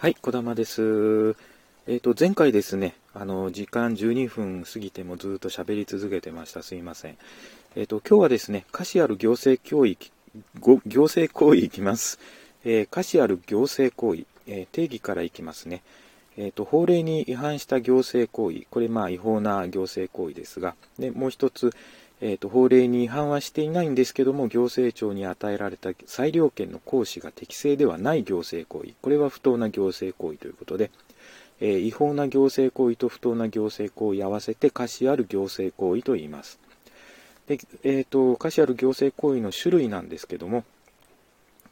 はい、小玉です。えっ、と、前回ですね、あの、時間12分過ぎてもずっと喋り続けてました。すいません。えっ、と、今日はですね、歌詞ある行政教育、ご行政行為いきます。えー歌詞ある行政行為、えー定義からいきますね。えっ、と、法令に違反した行政行為、これまあ違法な行政行為ですが、で、もう一つ、えー、と法令に違反はしていないんですけども行政庁に与えられた裁量権の行使が適正ではない行政行為。これは不当な行政行為ということで、えー違法な行政行為と不当な行政行為合わせて可視ある行政行為と言います。で、えー、と可視ある行政行為の種類なんですけども、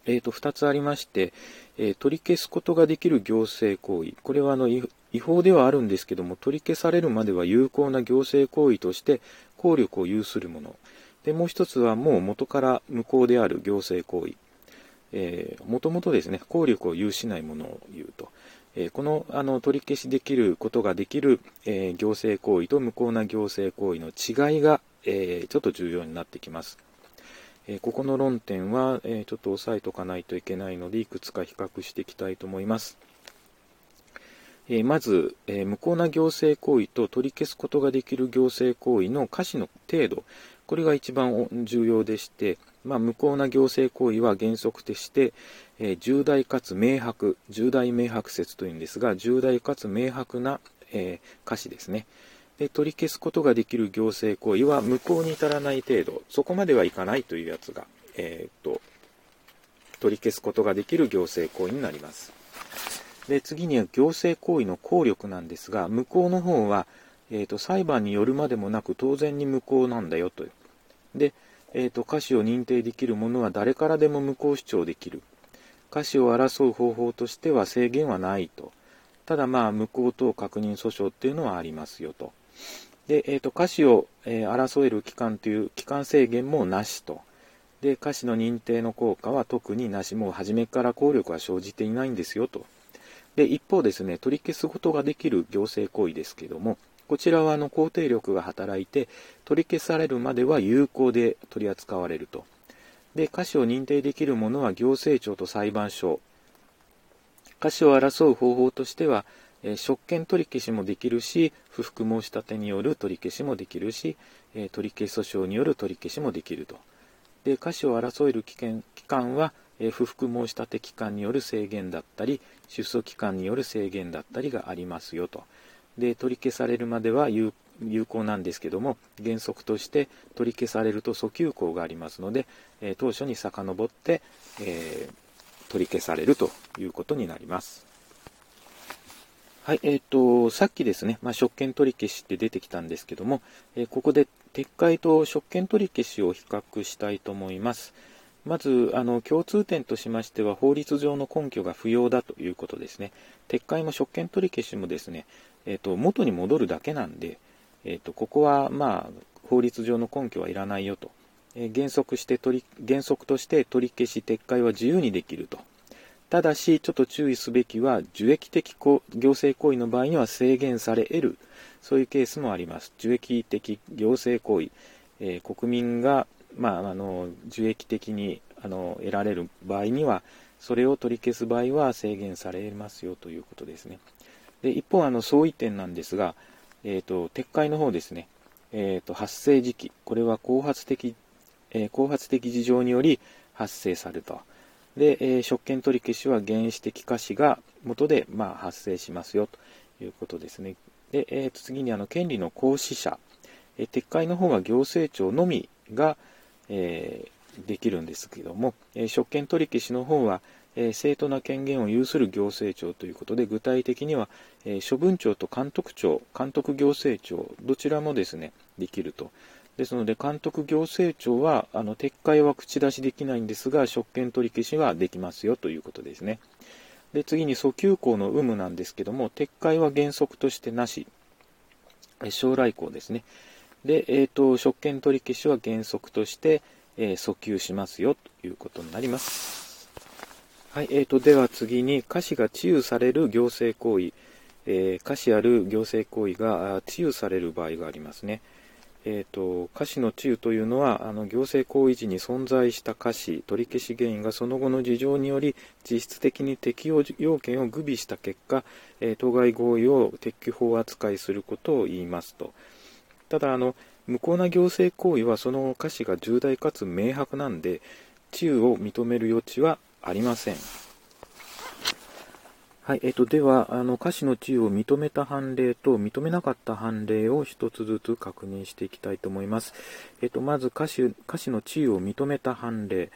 えー、と2つありまして、えー取り消すことができる行政行為。これはあの違法ではあるんですけども取り消されるまでは有効な行政行為として効力を有するもの。でもう一つはもう元から無効である行政行為。えー、もともとですね効力を有しないものを言うと、えーこのあの取り消しできることができる、えー行政行為と無効な行政行為の違いが、えーちょっと重要になってきます、えここの論点は、えちょっと押さえとかないといけないのでいくつか比較していきたいと思います。えまず、え無効な行政行為と取り消すことができる行政行為の可視の程度。これが一番重要でして、まあ、無効な行政行為は原則として、え重大かつ明白重大明白説というんですが重大かつ明白な、えー可視ですね。で取り消すことができる行政行為は無効に至らない程度。そこまではいかないというやつが、えーっと取り消すことができる行政行為になります。で次には行政行為の効力なんですが無効の方は、えー、と裁判によるまでもなく当然に無効なんだよと。で、えー、と歌詞を認定できるものは誰からでも無効主張できる。歌詞を争う方法としては制限はないと。ただまあ無効等確認訴訟っていうのはありますよと。で、えー、と歌詞を、え争える期間という期間制限もなしと。で歌詞の認定の効果は特になし。もう初めから効力は生じていないんですよと。で一方ですね取り消すことができる行政行為ですけどもこちらはあの肯定力が働いて取り消されるまでは有効で取り扱われると。で歌詞を認定できるものは行政庁と裁判所。歌詞を争う方法としては、えー職権取り消しもできるし不服申し立てによる取り消しもできるし、えー取り消し訴訟による取り消しもできると。で歌詞を争える期間期間は、え不服申し立て期間による制限だったり出訴期間による制限だったりがありますよとで取り消されるまでは有効なんですけども原則として取り消されると訴求項がありますので、え当初に遡って、えー取り消されるということになります。はい、えっ、と、さっきですね、まあ、職権取り消しって出てきたんですけども、えーここで撤回と職権取り消しを比較したいと思います。まず、あの、共通点としましては、法律上の根拠が不要だということですね。撤回も職権取り消しもですね、えっ、と、元に戻るだけなんで、えっ、と、ここは、まあ、法律上の根拠はいらないよと。えー原則して取り、原則として取り消し、撤回は自由にできると。ただし、ちょっと注意すべきは、受益的行行政行為の場合には制限され得る、そういうケースもあります。受益的行政行為、えー国民が、まあ、あの受益的にあの得られる場合には、それを取り消す場合は制限されますよということですね。で一方、あの相違点なんですが、えーと、撤回の方ですね、えーと、発生時期、これは後発的、えー後発的事情により発生された。で、えー職権取り消しは原始的可視が元で、まあ、発生しますよということですね。で、えーと次にあの権利の行使者、えー撤回の方は行政庁のみが、えーできるんですけども、えー職権取り消しの方は、えー正当な権限を有する行政庁ということで具体的には、え処分庁と監督庁監督行政庁どちらもですねできると。ですので監督行政庁はあの撤回は口出しできないんですが職権取り消しはできますよということですね。で次に訴求項の有無なんですけども撤回は原則としてなし。将来項ですね。で、えー、と職権取り消しは原則として、えー訴求しますよということになります。はい、えー、とでは次に歌詞が治癒される行政行為、えー歌詞ある行政行為が治癒される場合がありますね。えーと、歌詞の治癒というのはあの行政行為時に存在した歌詞取り消し原因がその後の事情により実質的に適用要件を具備した結果、えー、当該合意を撤去法扱いすることを言いますと。ただあの無効な行政行為はその歌詞が重大かつ明白なんで治癒を認める余地はありません。はい、えっ、と、では、あの、歌詞の治癒を認めた判例と認めなかった判例を一つずつ確認していきたいと思います。えっ、と、まず歌詞、歌詞の治癒を認めた判例、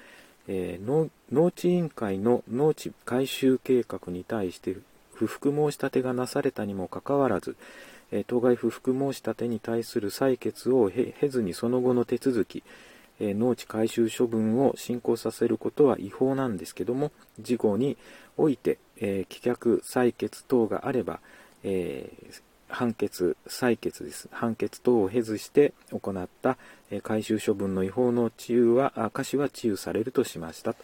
えー、農地委員会の農地改修計画に対して不服申し立てがなされたにもかかわらず、当該不服申し立てに対する採決を経ずにその後の手続き、え農地回収処分を進行させることは違法なんですけども、事後において、え棄却、採決等があれば、え判決、採決です。判決等を経ずして行った、え回収処分の違法の治癒は、可視は治癒されるとしましたと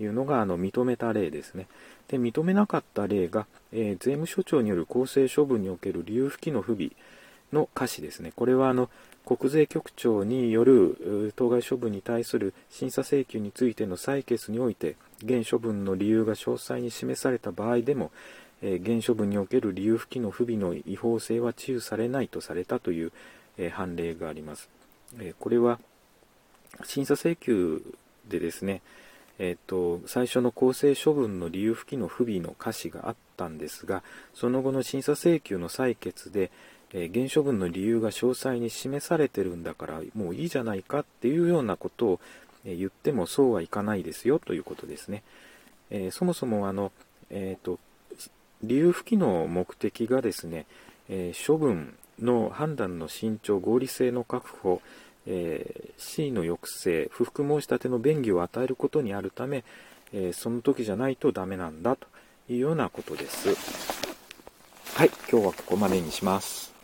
いうのがあの認めた例ですね。で、認めなかった例が、え税務署長による公正処分における理由付きの不備の可視ですね。これはあの国税局長による当該処分に対する審査請求についての採決において現処分の理由が詳細に示された場合でも、え現処分における理由付きの不備の違法性は治癒されないとされたという、え判例があります。えこれは審査請求でですね、えーと、最初の公正処分の理由付きの不備の歌詞があったんですがその後の審査請求の採決で、えー、減処分の理由が詳細に示されてるんだからもういいじゃないかっていうようなことを、えー、言ってもそうはいかないですよということですね。えー、そもそもあの、えーと、理由付きの目的がですね、え処分の判断の慎重合理性の確保、えー、C の抑制不服申し立ての便宜を与えることにあるため、えその時じゃないとダメなんだというようなことです。はい、今日はここまでにします。